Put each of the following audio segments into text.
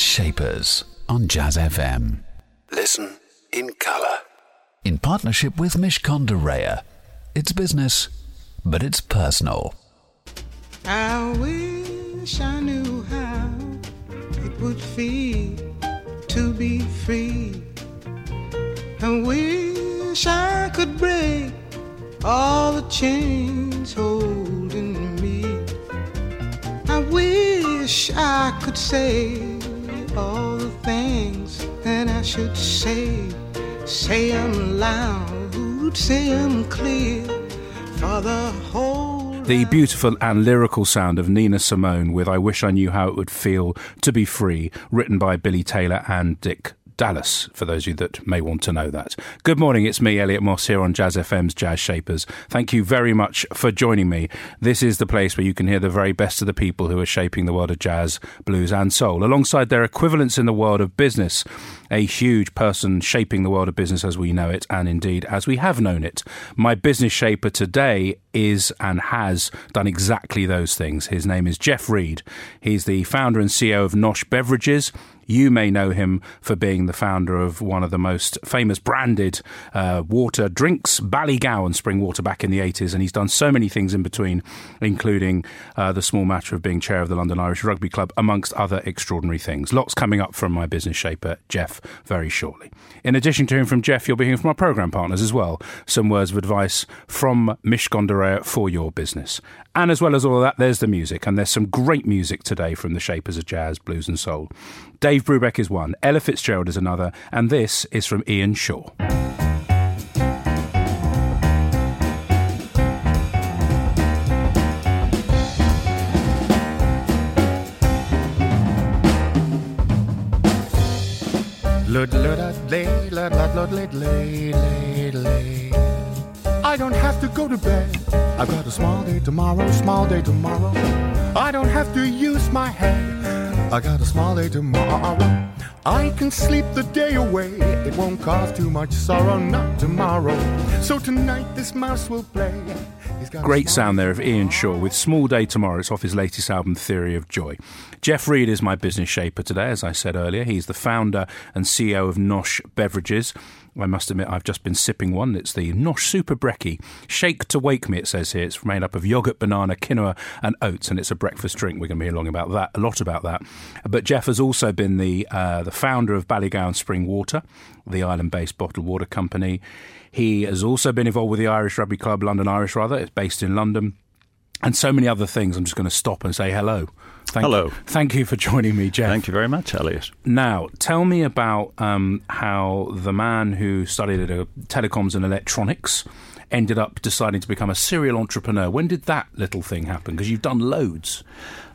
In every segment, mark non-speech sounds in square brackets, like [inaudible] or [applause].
Shapers on Jazz FM. Listen in colour. In partnership with Mishcon de Reya. It's business, but it's personal. I wish I knew how it would feel to be free. I wish I could break all the chains holding me. I wish I could say all the things that I should say. Say them loud, say them clear for the whole. The beautiful and lyrical sound of Nina Simone with I Wish I Knew How It Would Feel to Be Free, written by Billy Taylor and Dick Dallas, for those of you that may want to know that. Good morning, it's me, Elliot Moss, here on Jazz FM's Jazz Shapers. Thank you very much for joining me. This is the place where you can hear the very best of the people who are shaping the world of jazz, blues, and soul, alongside their equivalents in the world of business. A huge person shaping the world of business as we know it, and indeed as we have known it. My business shaper today is and has done exactly those things. His name is Jeff Reed. He's the founder and CEO of Nosh Beverages. You may know him for being the founder of one of the most famous branded uh, water drinks, Ballygowan Spring Water, back in the 80s. And he's done so many things in between, including uh, the small matter of being chair of the London Irish Rugby Club, amongst other extraordinary things. Lots coming up from my business shaper, Jeff, very shortly. In addition to hearing from Jeff, you'll be hearing from our programme partners as well. Some words of advice from Mishcon de for your business. And as well as all of that, there's the music. And there's some great music today from the shapers of jazz, blues, and soul. Dave Brubeck is one, Ella Fitzgerald is another, and this is from Ian Shaw. I don't have to go to bed. I've got a small day tomorrow, small day tomorrow. I don't have to use my head. I got a small day tomorrow. I can sleep the day away. It won't cause too much sorrow, not tomorrow. So tonight this mouse will play. He's got a Great sound there of Ian Shaw with Small Day Tomorrow. It's off his latest album, Theory of Joy. Jeff Reed is my business shaper today, as I said earlier. He's the founder and CEO of Nosh Beverages. I must admit, I've just been sipping one. It's the Nosh Super Brekkie. Shake to wake me, it says here. It's made up of yogurt, banana, quinoa, and oats, and it's a breakfast drink. We're going to be along about that, a lot about that. But Jeff has also been the uh, the founder of Ballygowan Spring Water, the island-based bottled water company. He has also been involved with the Irish Rugby Club, London Irish rather. It's based in London and so many other things. I'm just going to stop and say hello. Thank Hello. Thank you for joining me, Jeff. Thank you very much, Elliot. Now, tell me about um, how the man who studied at telecoms and electronics ended up deciding to become a serial entrepreneur. When did that little thing happen? Because you've done loads.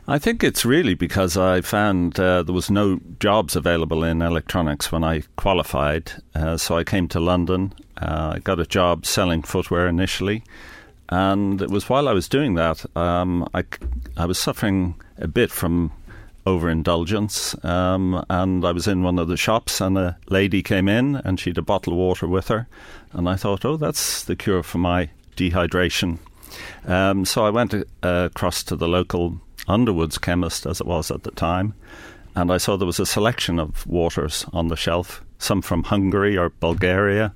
I think it's really because I found uh, there was no jobs available in electronics when I qualified. Uh, so I came to London. Uh, I got a job selling footwear initially. And it was while I was doing that, um, I, I was suffering a bit from overindulgence. Um, and I was in one of the shops, and a lady came in, and she had a bottle of water with her. And I thought, oh, that's the cure for my dehydration. Um, so I went uh, across to the local Underwoods chemist, as it was at the time, and I saw there was a selection of waters on the shelf, some from Hungary or Bulgaria.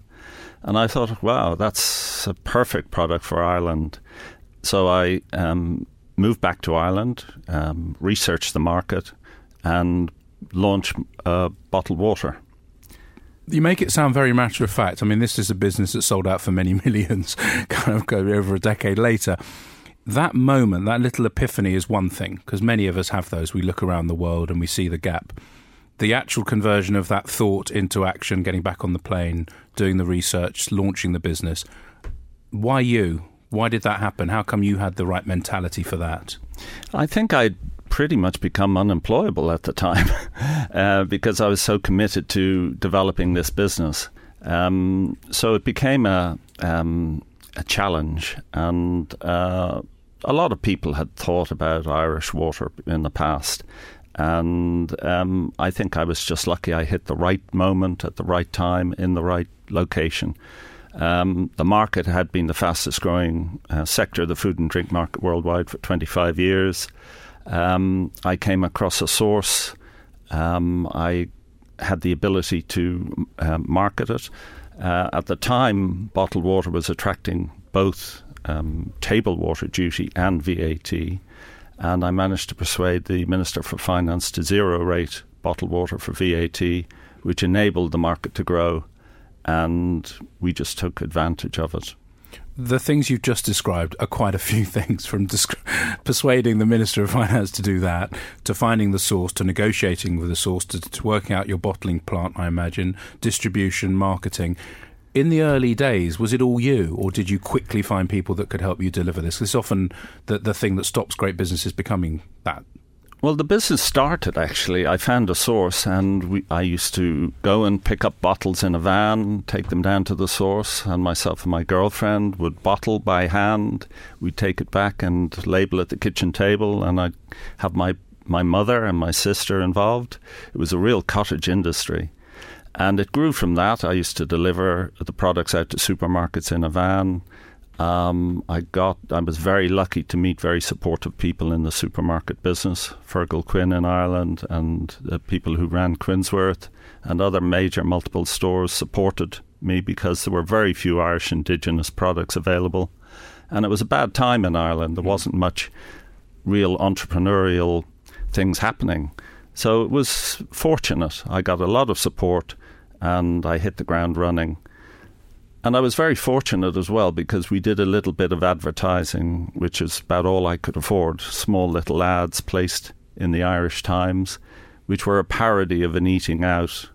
And I thought, wow, that's a perfect product for Ireland. So I um, moved back to Ireland, um, researched the market, and launched uh, bottled water. You make it sound very matter of fact. I mean, this is a business that sold out for many [laughs] millions, kind of over a decade later. That moment, that little epiphany is one thing, because many of us have those. We look around the world and we see the gap. The actual conversion of that thought into action, getting back on the plane, doing the research, launching the business. Why you? Why did that happen? How come you had the right mentality for that? I think I'd pretty much become unemployable at the time [laughs] uh, because I was so committed to developing this business. Um, so it became a, um, a challenge, and uh, a lot of people had thought about Irish water in the past. And um, I think I was just lucky I hit the right moment at the right time in the right location. Um, the market had been the fastest growing uh, sector the food and drink market worldwide for 25 years. Um, I came across a source Um, I had the ability to um, market it. Uh, at the time, bottled water was attracting both um, table water duty and VAT, and I managed to persuade the Minister for Finance to zero rate bottled water for VAT, which enabled the market to grow, and we just took advantage of it the things you've just described are quite a few [laughs] things from persuading the Minister of Finance to do that, to finding the source, to negotiating with the source, to, to working out your bottling plant, I imagine, distribution, marketing. In the early days, was it all you, or did you quickly find people that could help you deliver this? This is often the, the thing that stops great businesses becoming that well, the business started actually. I found a source, and we, I used to go and pick up bottles in a van, take them down to the source, and myself and my girlfriend would bottle by hand. We'd take it back and label at the kitchen table, and I'd have my my mother and my sister involved. It was a real cottage industry. And it grew from that. I used to deliver the products out to supermarkets in a van. Um, I got. I was very lucky to meet very supportive people in the supermarket business, Fergal Quinn in Ireland, and the people who ran Quinnsworth and other major multiple stores supported me because there were very few Irish indigenous products available, and it was a bad time in Ireland. There wasn't much real entrepreneurial things happening, so it was fortunate. I got a lot of support, and I hit the ground running and I was very fortunate as well because we did a little bit of advertising, which is about all I could afford. Small little ads placed in the Irish Times, which were a parody of an eating out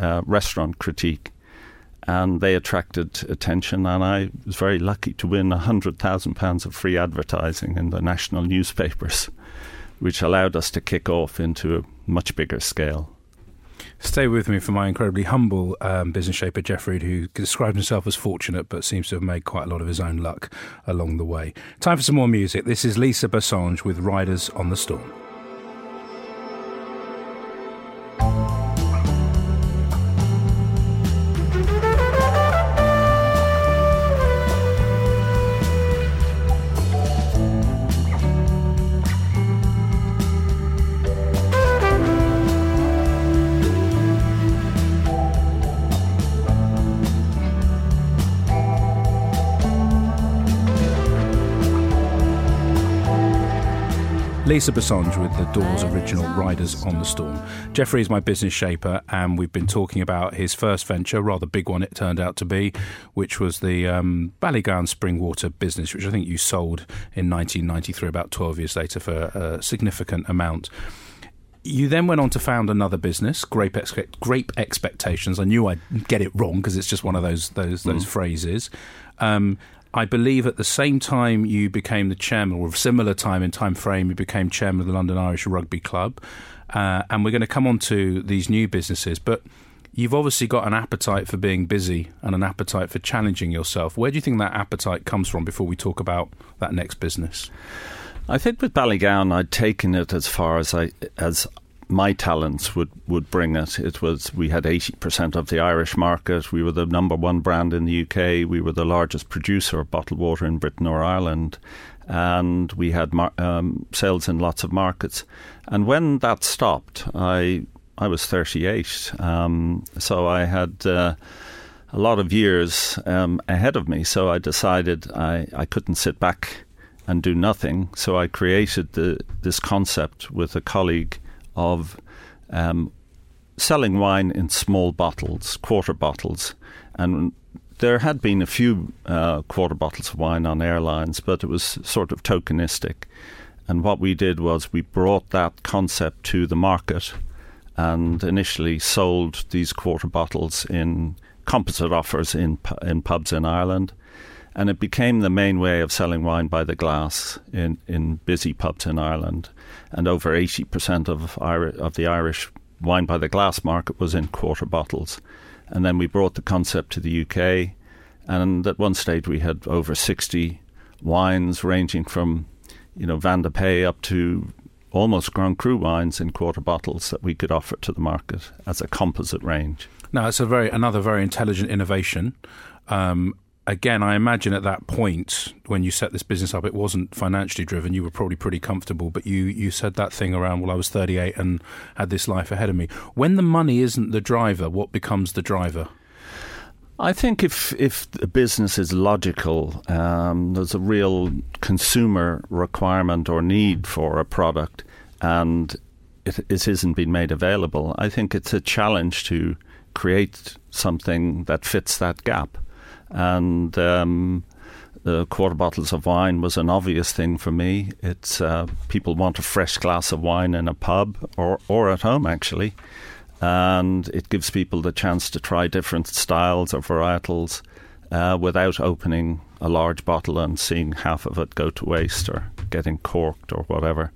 uh, restaurant critique. And they attracted attention, and I was very lucky to win £100,000 of free advertising in the national newspapers, which allowed us to kick off into a much bigger scale. Stay with me for my incredibly humble um, business shaper, Geoff Reed, who described himself as fortunate but seems to have made quite a lot of his own luck along the way. Time for some more music. This is Lisa Bassenge with Riders on the Storm. Lisa Bassenge with the Doors original Riders on the Storm. Jeffrey is my business shaper, and we've been talking about his first venture, rather big one it turned out to be, which was the um, Ballygowan Spring Water business, which I think you sold in 1993, about 12 years later, for a significant amount. You then went on to found another business, Grape, Grape Expectations. I knew I'd get it wrong because it's just one of those those those mm. phrases. Um, I believe at the same time you became the chairman, or a similar time in time frame, you became chairman of the London Irish Rugby Club. Uh, and we're going to come on to these new businesses, but you've obviously got an appetite for being busy and an appetite for challenging yourself. Where do you think that appetite comes from before we talk about that next business? I think with Ballygowan, I'd taken it as far as I as my talents would, would bring it. It was we had eighty percent of the Irish market. We were the number one brand in the UK. We were the largest producer of bottled water in Britain or Ireland, and we had mar- um, sales in lots of markets. And when that stopped, I I was thirty eight, um, so I had. Uh, a lot of years um, ahead of me, so I decided I, I couldn't sit back and do nothing. So I created the, this concept with a colleague of um, selling wine in small bottles, quarter bottles, and there had been a few uh, quarter bottles of wine on airlines, but it was sort of tokenistic. And what we did was we brought that concept to the market and initially sold these quarter bottles in composite offers in in pubs in Ireland and it became the main way of selling wine by the glass in, in busy pubs in Ireland. And over 80% of, of the Irish wine by the glass market was in quarter bottles. And then we brought the concept to the UK, and at one stage we had over 60 wines ranging from, you know, de pays up to almost Grand Cru wines in quarter bottles that we could offer to the market as a composite range. Now, it's a very another very intelligent innovation. Um, again, I imagine at that point when you set this business up, it wasn't financially driven. You were probably pretty comfortable, but you, you said that thing around, well, I was 38 and had this life ahead of me. When the money isn't the driver, what becomes the driver? I think if if the business is logical, um, there's a real consumer requirement or need for a product, and it, it isn't being made available. I think it's a challenge to create something that fits that gap, and um, the quarter bottles of wine was an obvious thing for me. It's uh, people want a fresh glass of wine in a pub or or at home actually and it gives people the chance to try different styles or varietals uh, without opening a large bottle and seeing half of it go to waste or getting corked or whatever.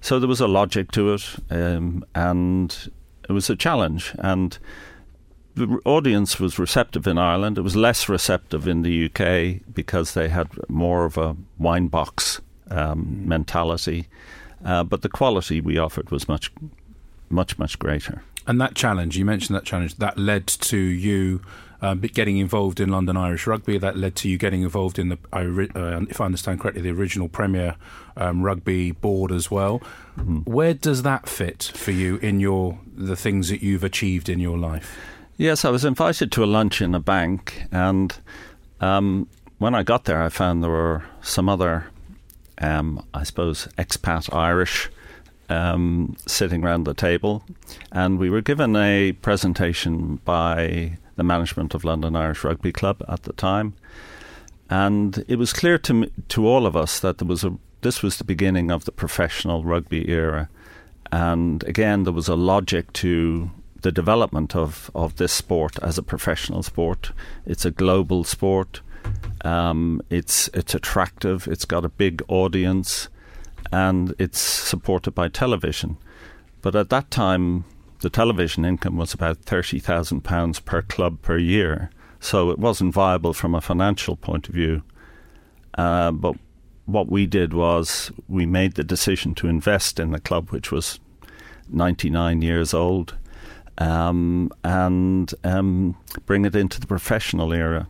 So there was a logic to it, um, and it was a challenge. And the audience was receptive in Ireland. It was less receptive in the UK because they had more of a wine box um, mentality. Uh, but the quality we offered was much, much, much greater. And that challenge, you mentioned that challenge, that led to you um, getting involved in London Irish Rugby. That led to you getting involved in the, uh, if I understand correctly, the original Premier um, Rugby Board as well. Mm. Where does that fit for you in your the things that you've achieved in your life? Yes, I was invited to a lunch in a bank, and um, when I got there, I found there were some other, um, I suppose, expat Irish um, sitting around the table, and we were given a presentation by the management of London Irish Rugby Club at the time, and it was clear to me, to all of us that there was a this was the beginning of the professional rugby era, and again there was a logic to the development of, of this sport as a professional sport. It's a global sport. Um, it's it's attractive. It's got a big audience and it's supported by television. But at that time, the television income was about £30,000 per club per year. So it wasn't viable from a financial point of view. Uh, but what we did was we made the decision to invest in the club, which was 99 years old, um, and um, bring it into the professional era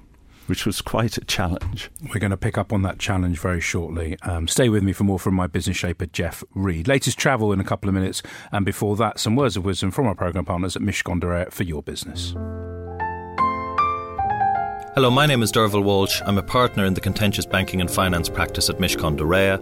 which was quite a challenge. We're going to pick up on that challenge very shortly. Um, stay with me for more from my business shaper, Jeff Reed. Latest travel in a couple of minutes, and before that, some words of wisdom from our programme partners at Mishcon de Reya for your business. Hello, my name is Derval Walsh. I'm a partner in the contentious banking and finance practice at Mishcon de Reya.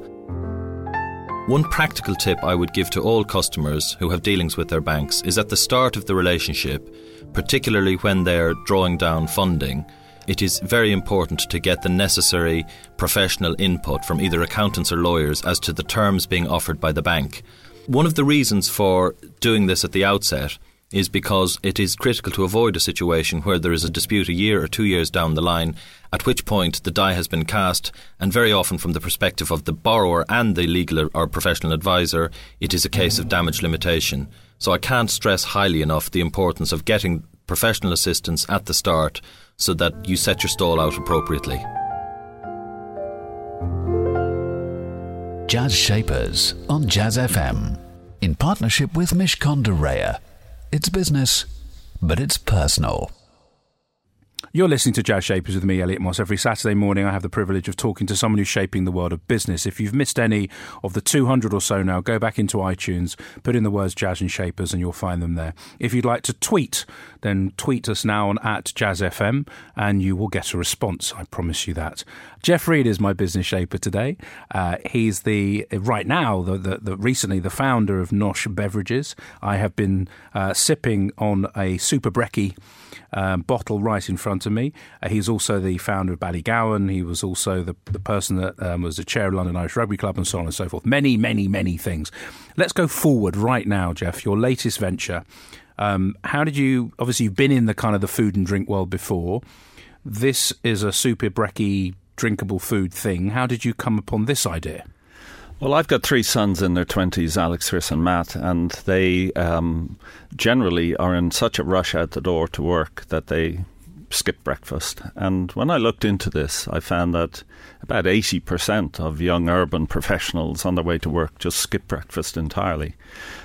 One practical tip I would give to all customers who have dealings with their banks is at the start of the relationship, particularly when they're drawing down funding, it is very important to get the necessary professional input from either accountants or lawyers as to the terms being offered by the bank. One of the reasons for doing this at the outset is because it is critical to avoid a situation where there is a dispute a year or two years down the line, at which point the die has been cast, and very often from the perspective of the borrower and the legal or professional advisor, it is a case of damage limitation. So I can't stress highly enough the importance of getting professional assistance at the start so that you set your stall out appropriately. Jazz Shapers on Jazz FM in partnership with Mishcon de Reya. It's business, but it's personal. You're listening to Jazz Shapers with me, Elliot Moss. Every Saturday morning, I have the privilege of talking to someone who's shaping the world of business. If you've missed any of the 200 or so now, go back into iTunes, put in the words Jazz and Shapers, and you'll find them there. If you'd like to tweet, then tweet us now on at Jazz FM, and you will get a response. I promise you that. Jeff Reed is my business shaper today. Uh, he's the right now the, the, the, recently the founder of Nosh Beverages. I have been uh, sipping on a super brekkie um, bottle right in front of me. Uh, he's also the founder of Ballygowan. He was also the, the person that um, was the chair of London Irish Rugby Club and so on and so forth. Many, many, many things. Let's go forward right now, Jeff. Your latest venture. Um, how did you? Obviously, you've been in the kind of the food and drink world before. This is a super brekkie drinkable food thing. How did you come upon this idea? Well, I've got three sons in their 20s, Alex, Chris, and Matt, and they um, generally are in such a rush out the door to work that they skip breakfast. And when I looked into this, I found that about 80% of young urban [laughs] professionals on their way to work just skip breakfast entirely.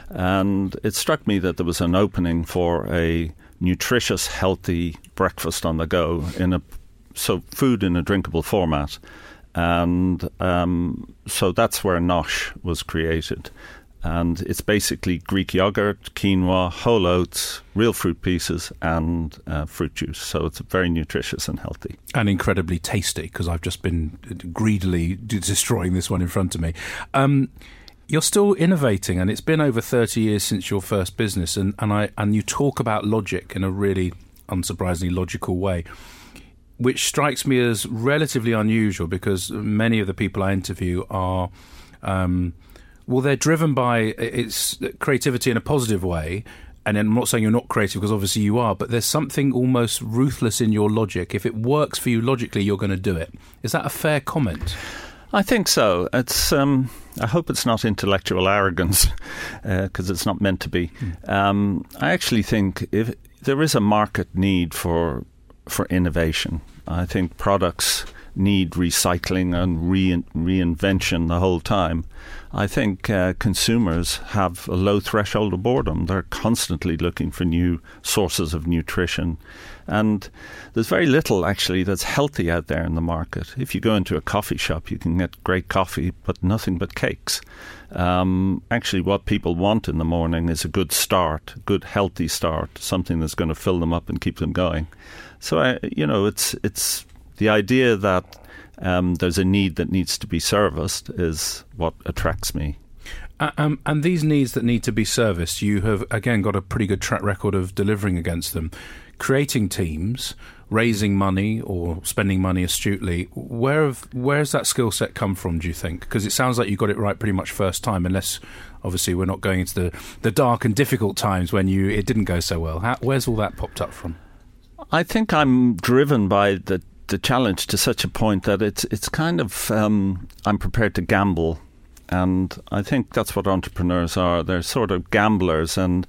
And it struck me that there was an opening for a nutritious, healthy breakfast on the go in a so food in a drinkable format. And um, so that's where Nosh was created. And it's basically Greek yogurt, quinoa, whole oats, real fruit pieces, and uh, fruit juice. So it's very nutritious and healthy. And incredibly tasty, because I've just been greedily destroying this one in front of me. Um, you're still innovating, and it's been over 30 years since your first business, and, and, I, and you talk about logic in a really unsurprisingly logical way which strikes me as relatively unusual because many of the people I interview are, um, well, they're driven by its creativity in a positive way. And I'm not saying you're not creative because obviously you are, but there's something almost ruthless in your logic. If it works for you logically, you're going to do it. Is that a fair comment? I think so. It's. Um, I hope it's not intellectual arrogance, because [laughs] uh, it's not meant to be. Mm. Um, I actually think if there is a market need for for innovation, I think products need recycling and re- reinvention the whole time. I think uh, consumers have a low threshold of boredom. They're constantly looking for new sources of nutrition. And there's very little actually that's healthy out there in the market. If you go into a coffee shop, you can get great coffee, but nothing but cakes. Um, actually, what people want in the morning is a good start, a good healthy start, something that's going to fill them up and keep them going. So, I, you know, it's it's the idea that um, there's a need that needs to be serviced is what attracts me. Uh, um, and these needs that need to be serviced, you have again got a pretty good track record of delivering against them. Creating teams, raising money or spending money astutely. Where have, where's that skill set come from? Do you think? Because it sounds like you got it right pretty much first time, unless obviously we're not going into the, the dark and difficult times when you it didn't go so well. How, where's all that popped up from? I think I'm driven by the the challenge to such a point that it's it's kind of um, I'm prepared to gamble, and I think that's what entrepreneurs are. They're sort of gamblers, and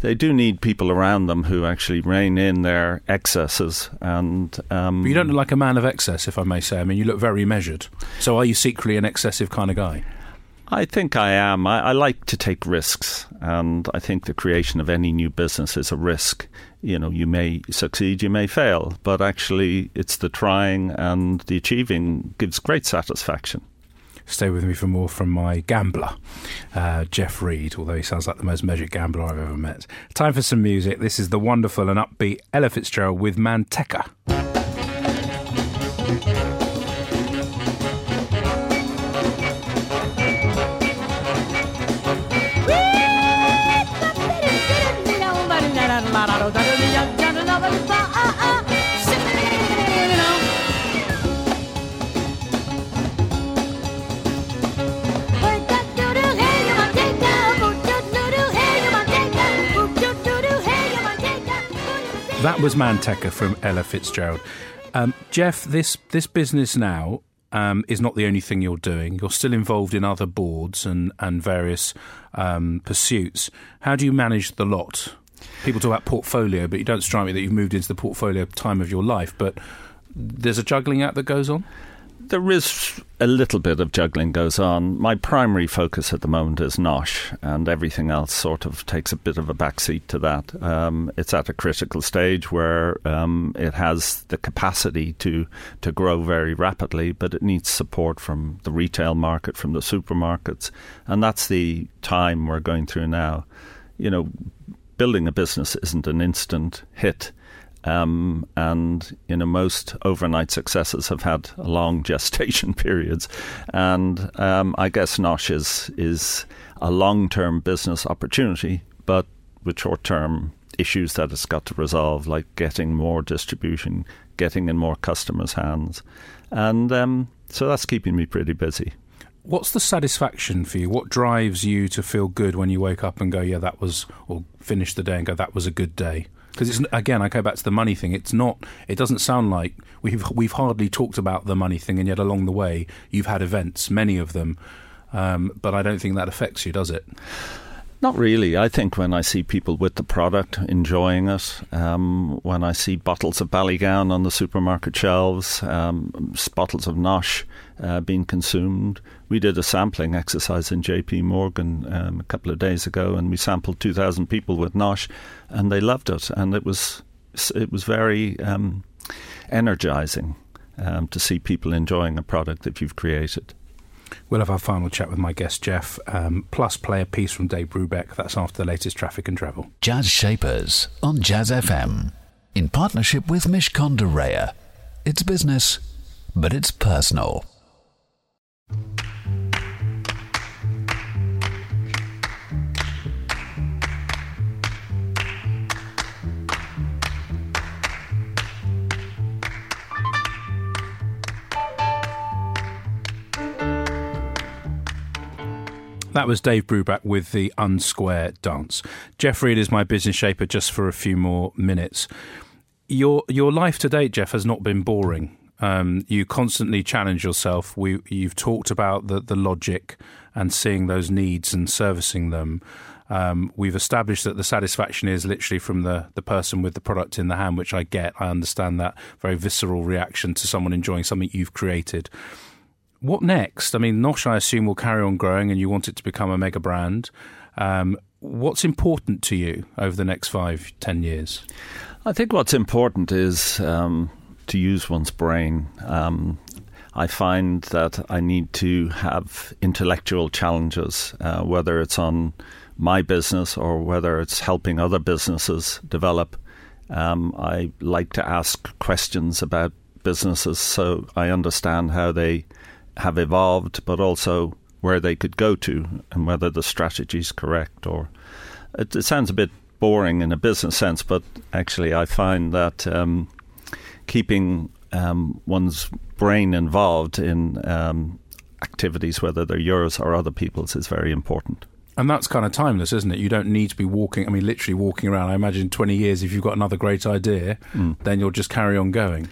they do need people around them who actually rein in their excesses. And um, you don't look like a man of excess, if I may say. I mean, you look very measured. So, are you secretly an excessive kind of guy? I think I am. I, I, like to take risks, and I think the creation of any new business is a risk. You know, you may succeed, you may fail, but actually, it's the trying and the achieving gives great satisfaction. Stay with me for more from my gambler, uh, Jeff Reed, although he sounds like the most measured gambler I've ever met. Time for some music. This is the wonderful and upbeat Ella Fitzgerald with Manteca. Was Manteca from Ella Fitzgerald. Um, Jeff, this this business now um, is not the only thing you're doing. You're still involved in other boards and and various um, pursuits. How do you manage the lot? People talk about portfolio, but you don't strike me that you've moved into the portfolio time of your life. But there's a juggling act that goes on there is a little bit of juggling goes on. My primary focus at the moment is Nosh, and everything else sort of takes a bit of a backseat to that. Um, it's at a critical stage where um, it has the capacity to to grow very rapidly, but it needs support from the retail market, from the supermarkets, and that's the time we're going through now. You know, building a business isn't an instant hit. Um, and you know most overnight successes have had long [laughs] gestation periods, and um, I guess Nosh is is a long term business opportunity, but with short term issues that it's got to resolve, like getting more distribution, getting in more customers' hands, and um, so that's keeping me pretty busy. What's the satisfaction for you? What drives you to feel good when you wake up and go, yeah, that was, or finish the day and go, that was a good day? Because it's again I go back to the money thing. It's not. It doesn't sound like we've we've hardly talked about the money thing, and yet along the way you've had events, many of them. Um, but I don't think that affects you, does it? Not really. I think when I see people with the product enjoying it, um, when I see bottles of Ballygowan on the supermarket shelves, um, bottles of Nosh uh, being consumed. We did a sampling exercise in JP Morgan um, a couple of days ago, and we sampled 2,000 people with Nosh, and they loved it. And it was it was very um, energizing um, to see people enjoying a product that you've created. We'll have our final chat with my guest, Jeff, um, plus play a piece from Dave Brubeck. That's after the latest traffic and travel. Jazz Shapers on Jazz FM. In partnership with Mishcon de Reya. It's business, but it's personal. That was Dave Brubeck with the Unsquare Dance. Jeff Reed is my business shaper just for a few more minutes. Your your life to date, Jeff, has not been boring. Um, you constantly challenge yourself. We, you've talked about the, the logic and seeing those needs and servicing them. Um, we've established that the satisfaction is literally from the, the person with the product in the hand, which I get. I understand that very visceral reaction to someone enjoying something you've created what next? I mean, Nosh, I assume, will carry on growing and you want it to become a mega brand. Um, what's important to you over the next five, ten years? I think what's important is um, to use one's brain. Um, I find that I need to have intellectual challenges, uh, whether it's on my business or whether it's helping other businesses develop. Um, I like to ask questions about businesses so I understand how they have evolved, but also where they could go to and whether the strategy is correct. Or it, it, sounds a bit boring in a business sense, but actually, I find that um, keeping um, one's brain involved in um, activities, whether they're yours or other people's, is very important. And that's kind of timeless, isn't it? You don't need to be walking, I mean, literally walking around. I imagine 20 years, if you've got another great idea, mm. then you'll just carry on going.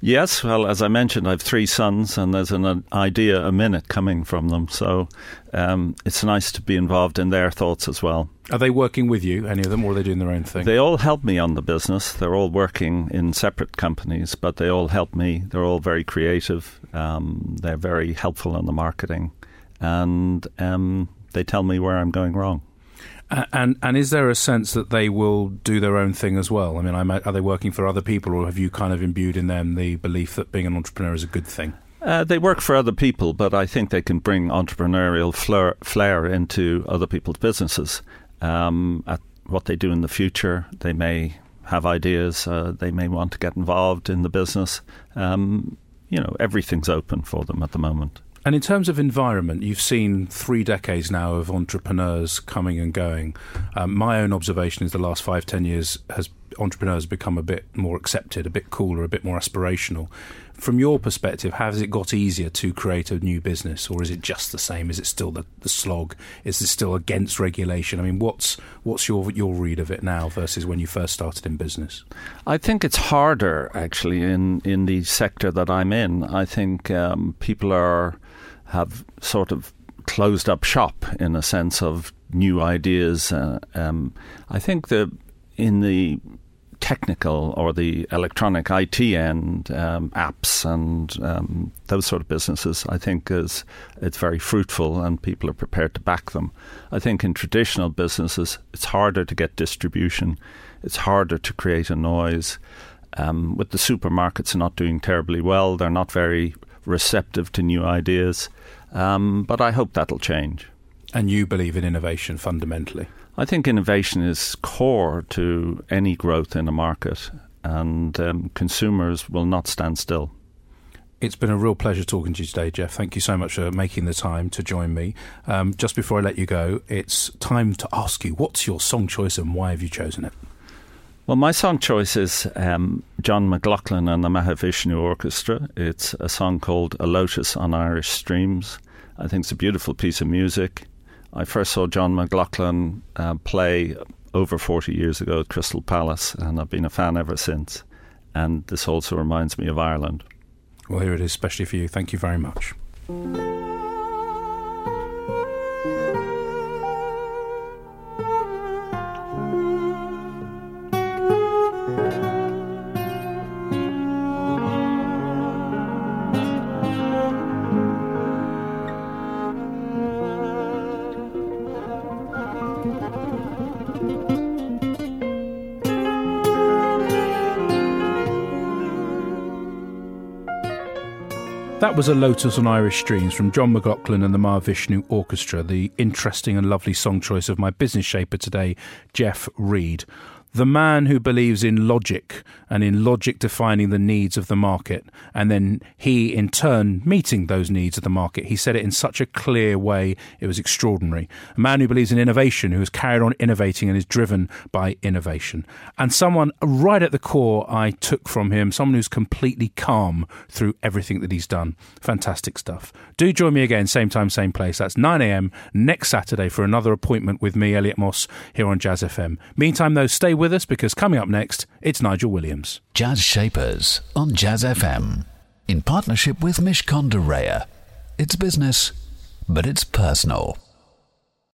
Yes, well, as I mentioned, I have three sons, and there's an idea a minute coming from them. So um, it's nice to be involved in their thoughts as well. Are they working with you, any of them, or are they doing their own thing? They all help me on the business. They're all working in separate companies, but they all help me. They're all very creative. Um, they're very helpful on the marketing, and um, they tell me where I'm going wrong. And and is there a sense that they will do their own thing as well? I mean, are they working for other people, or have you kind of imbued in them the belief that being an entrepreneur is a good thing? Uh, they work for other people, but I think they can bring entrepreneurial flair, flair into other people's businesses. Um, at what they do in the future, they may have ideas. Uh, they may want to get involved in the business. Um, you know, everything's open for them at the moment. And in terms of environment, you've seen three decades now of entrepreneurs coming and going. Um, my own observation is the last five, ten years has entrepreneurs become a bit more accepted, a bit cooler, a bit more aspirational. From your perspective, has it got easier to create a new business, or is it just the same? Is it still the, the slog? Is it still against regulation? I mean, what's what's your your read of it now versus when you first started in business? I think it's harder actually in in the sector that I'm in. I think um, people are have sort of closed up shop in a sense of new ideas. Uh, um, I think that in the technical or the electronic IT end, um, apps and um, those sort of businesses, I think is it's very fruitful and people are prepared to back them. I think in traditional businesses, it's harder to get distribution. It's harder to create a noise. Um, with the supermarkets not doing terribly well, they're not very receptive to new ideas. Um, but I hope that'll change. And you believe in innovation fundamentally? I think innovation is core to any growth in a market, and um, consumers will not stand still. It's been a real pleasure talking to you today, Jeff. Thank you so much for making the time to join me. Um, just before I let you go, it's time to ask you what's your song choice and why have you chosen it? Well, my song choice is um, John McLaughlin and the Mahavishnu Orchestra. It's a song called A Lotus on Irish Streams. I think it's a beautiful piece of music. I first saw John McLaughlin uh, play over 40 years ago at Crystal Palace, and I've been a fan ever since. And this also reminds me of Ireland. Well, here it is, especially for you. Thank you very much. Was a Lotus on Irish Streams from John McLaughlin and the Mahavishnu Orchestra, the interesting and lovely song choice of my business shaper today, Jeff Reed the man who believes in logic and in logic defining the needs of the market, and then he in turn meeting those needs of the market. He said it in such a clear way, it was extraordinary. A man who believes in innovation, who has carried on innovating and is driven by innovation. And someone right at the core I took from him, someone who's completely calm through everything that he's done. Fantastic stuff. Do join me again, same time, same place. That's 9am next Saturday for another appointment with me, Elliot Moss, here on Jazz FM. Meantime, though, stay with us because coming up next, it's Nigel Williams. Jazz Shapers on Jazz FM in partnership with Mishcon de Reya. It's business, but it's personal.